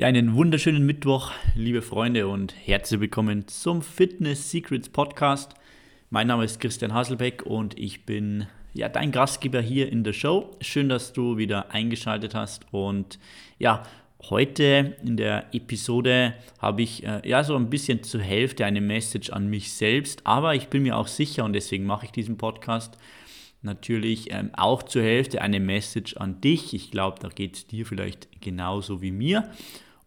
Ja, einen wunderschönen Mittwoch, liebe Freunde, und herzlich willkommen zum Fitness Secrets Podcast. Mein Name ist Christian Haselbeck und ich bin ja dein Gastgeber hier in der Show. Schön, dass du wieder eingeschaltet hast. Und ja, heute in der Episode habe ich äh, ja so ein bisschen zur Hälfte eine Message an mich selbst, aber ich bin mir auch sicher und deswegen mache ich diesen Podcast natürlich ähm, auch zur Hälfte eine Message an dich. Ich glaube, da geht es dir vielleicht genauso wie mir.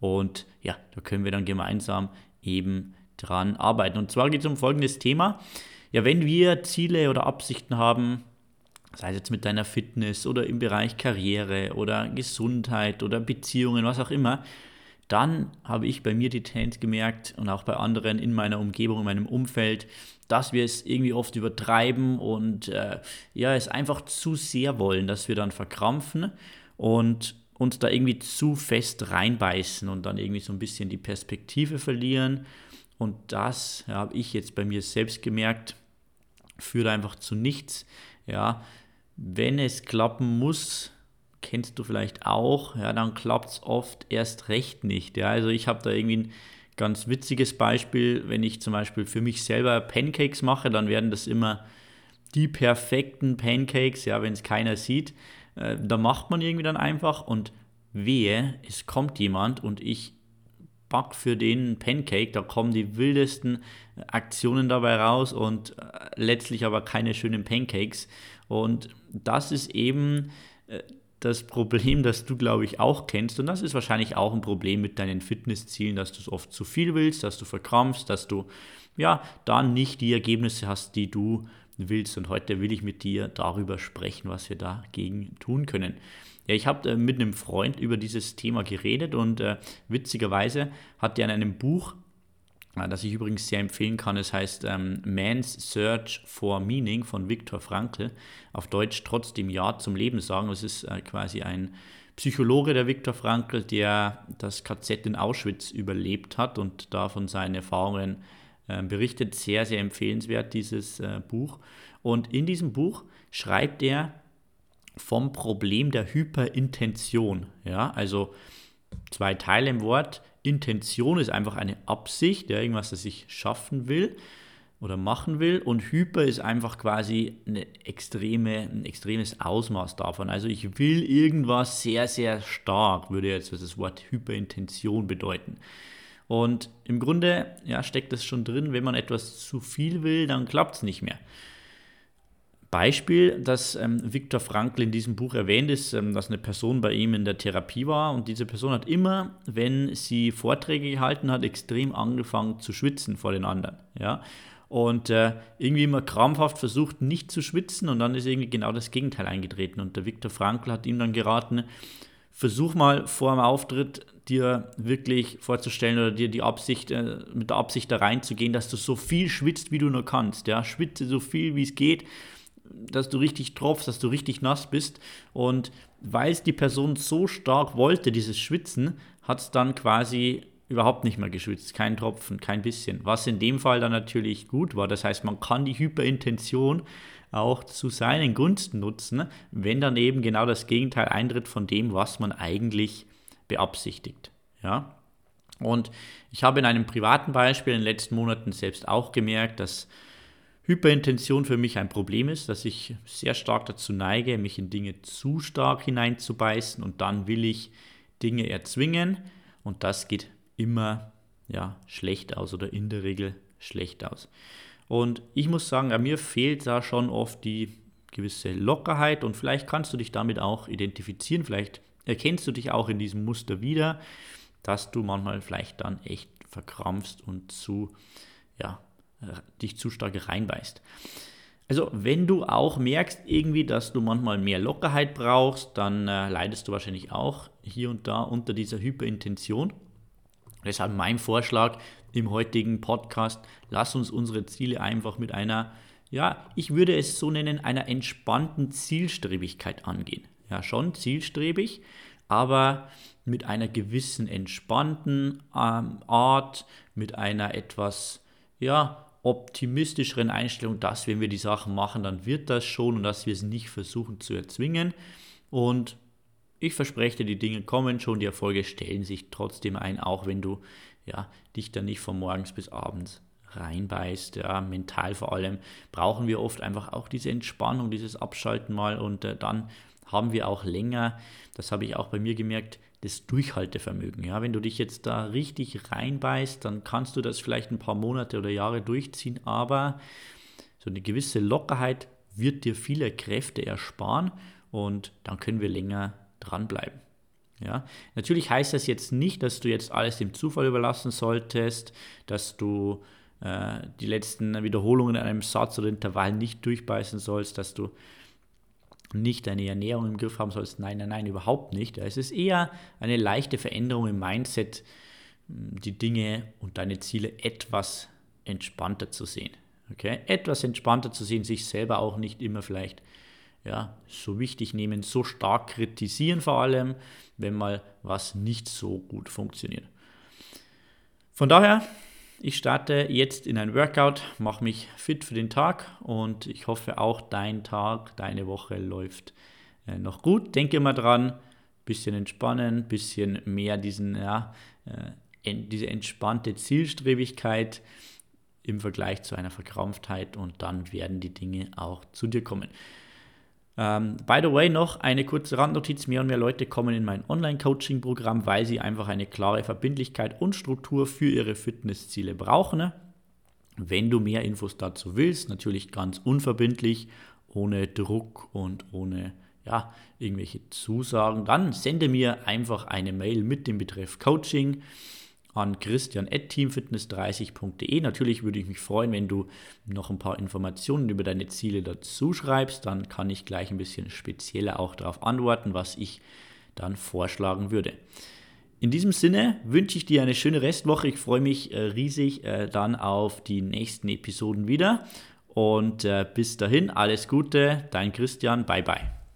Und ja, da können wir dann gemeinsam eben dran arbeiten. Und zwar geht es um folgendes Thema. Ja, wenn wir Ziele oder Absichten haben, sei es jetzt mit deiner Fitness oder im Bereich Karriere oder Gesundheit oder Beziehungen, was auch immer, dann habe ich bei mir die Tendenz gemerkt und auch bei anderen in meiner Umgebung, in meinem Umfeld, dass wir es irgendwie oft übertreiben und äh, ja, es einfach zu sehr wollen, dass wir dann verkrampfen und uns da irgendwie zu fest reinbeißen und dann irgendwie so ein bisschen die Perspektive verlieren. Und das ja, habe ich jetzt bei mir selbst gemerkt, führt einfach zu nichts. Ja, wenn es klappen muss, kennst du vielleicht auch, ja, dann klappt es oft erst recht nicht. Ja, also ich habe da irgendwie ein ganz witziges Beispiel, wenn ich zum Beispiel für mich selber Pancakes mache, dann werden das immer die perfekten Pancakes, ja, wenn es keiner sieht. Äh, da macht man irgendwie dann einfach und wehe, es kommt jemand und ich back für den Pancake, da kommen die wildesten Aktionen dabei raus und äh, letztlich aber keine schönen Pancakes. Und das ist eben äh, das Problem, das du, glaube ich, auch kennst. Und das ist wahrscheinlich auch ein Problem mit deinen Fitnesszielen, dass du es oft zu viel willst, dass du verkrampfst, dass du ja dann nicht die Ergebnisse hast, die du willst. Und heute will ich mit dir darüber sprechen, was wir dagegen tun können. Ja, ich habe äh, mit einem Freund über dieses Thema geredet und äh, witzigerweise hat er in einem Buch, äh, das ich übrigens sehr empfehlen kann, es heißt ähm, Man's Search for Meaning von Viktor Frankl, auf Deutsch trotzdem Ja zum Leben sagen. Das ist äh, quasi ein Psychologe, der Viktor Frankl, der das KZ in Auschwitz überlebt hat und davon seine Erfahrungen äh, berichtet. Sehr, sehr empfehlenswert, dieses äh, Buch. Und in diesem Buch schreibt er vom Problem der Hyperintention. Ja, also zwei Teile im Wort. Intention ist einfach eine Absicht, ja, irgendwas, das ich schaffen will oder machen will. Und Hyper ist einfach quasi eine extreme, ein extremes Ausmaß davon. Also ich will irgendwas sehr, sehr stark, würde jetzt das Wort Hyperintention bedeuten. Und im Grunde ja, steckt das schon drin, wenn man etwas zu viel will, dann klappt es nicht mehr. Beispiel, das ähm, Viktor Frankl in diesem Buch erwähnt, ist, ähm, dass eine Person bei ihm in der Therapie war und diese Person hat immer, wenn sie Vorträge gehalten hat, extrem angefangen zu schwitzen vor den anderen. Ja? Und äh, irgendwie immer krampfhaft versucht, nicht zu schwitzen und dann ist irgendwie genau das Gegenteil eingetreten. Und der Viktor Frankl hat ihm dann geraten, versuch mal vor dem Auftritt dir wirklich vorzustellen oder dir die Absicht, äh, mit der Absicht da reinzugehen, dass du so viel schwitzt, wie du nur kannst. Ja? Schwitze so viel, wie es geht dass du richtig tropfst, dass du richtig nass bist. Und weil es die Person so stark wollte, dieses Schwitzen, hat es dann quasi überhaupt nicht mehr geschwitzt. Kein Tropfen, kein bisschen. Was in dem Fall dann natürlich gut war. Das heißt, man kann die Hyperintention auch zu seinen Gunsten nutzen, wenn dann eben genau das Gegenteil eintritt von dem, was man eigentlich beabsichtigt. Ja? Und ich habe in einem privaten Beispiel in den letzten Monaten selbst auch gemerkt, dass Hyperintention für mich ein Problem ist, dass ich sehr stark dazu neige, mich in Dinge zu stark hineinzubeißen und dann will ich Dinge erzwingen und das geht immer ja, schlecht aus oder in der Regel schlecht aus. Und ich muss sagen, mir fehlt da schon oft die gewisse Lockerheit und vielleicht kannst du dich damit auch identifizieren, vielleicht erkennst du dich auch in diesem Muster wieder, dass du manchmal vielleicht dann echt verkrampfst und zu ja, dich zu stark reinbeißt. Also wenn du auch merkst irgendwie, dass du manchmal mehr Lockerheit brauchst, dann äh, leidest du wahrscheinlich auch hier und da unter dieser Hyperintention. Deshalb mein Vorschlag im heutigen Podcast, lass uns unsere Ziele einfach mit einer, ja, ich würde es so nennen, einer entspannten Zielstrebigkeit angehen. Ja, schon zielstrebig, aber mit einer gewissen entspannten ähm, Art, mit einer etwas, ja, optimistischeren Einstellung, dass wenn wir die Sachen machen, dann wird das schon und dass wir es nicht versuchen zu erzwingen. Und ich verspreche dir, die Dinge kommen schon, die Erfolge stellen sich trotzdem ein, auch wenn du ja, dich dann nicht von morgens bis abends reinbeißt, ja, mental vor allem, brauchen wir oft einfach auch diese Entspannung, dieses Abschalten mal und äh, dann haben wir auch länger, das habe ich auch bei mir gemerkt, das Durchhaltevermögen. Ja, wenn du dich jetzt da richtig reinbeißt, dann kannst du das vielleicht ein paar Monate oder Jahre durchziehen, aber so eine gewisse Lockerheit wird dir viele Kräfte ersparen und dann können wir länger dranbleiben. Ja, natürlich heißt das jetzt nicht, dass du jetzt alles dem Zufall überlassen solltest, dass du äh, die letzten Wiederholungen in einem Satz oder Intervall nicht durchbeißen sollst, dass du nicht deine Ernährung im Griff haben sollst. Nein, nein, nein, überhaupt nicht. Es ist eher eine leichte Veränderung im Mindset, die Dinge und deine Ziele etwas entspannter zu sehen. Okay? Etwas entspannter zu sehen, sich selber auch nicht immer vielleicht ja, so wichtig nehmen, so stark kritisieren vor allem, wenn mal was nicht so gut funktioniert. Von daher ich starte jetzt in ein Workout, mache mich fit für den Tag und ich hoffe auch dein Tag, deine Woche läuft äh, noch gut. Denke mal dran, bisschen entspannen, bisschen mehr diesen, ja, äh, diese entspannte Zielstrebigkeit im Vergleich zu einer Verkrampftheit und dann werden die Dinge auch zu dir kommen. Ähm, by the way, noch eine kurze Randnotiz: Mehr und mehr Leute kommen in mein Online-Coaching-Programm, weil sie einfach eine klare Verbindlichkeit und Struktur für ihre Fitnessziele brauchen. Ne? Wenn du mehr Infos dazu willst, natürlich ganz unverbindlich, ohne Druck und ohne ja, irgendwelche Zusagen, dann sende mir einfach eine Mail mit dem Betreff Coaching an christian.teamfitness30.de. Natürlich würde ich mich freuen, wenn du noch ein paar Informationen über deine Ziele dazu schreibst. Dann kann ich gleich ein bisschen spezieller auch darauf antworten, was ich dann vorschlagen würde. In diesem Sinne wünsche ich dir eine schöne Restwoche. Ich freue mich äh, riesig äh, dann auf die nächsten Episoden wieder. Und äh, bis dahin, alles Gute, dein Christian. Bye bye.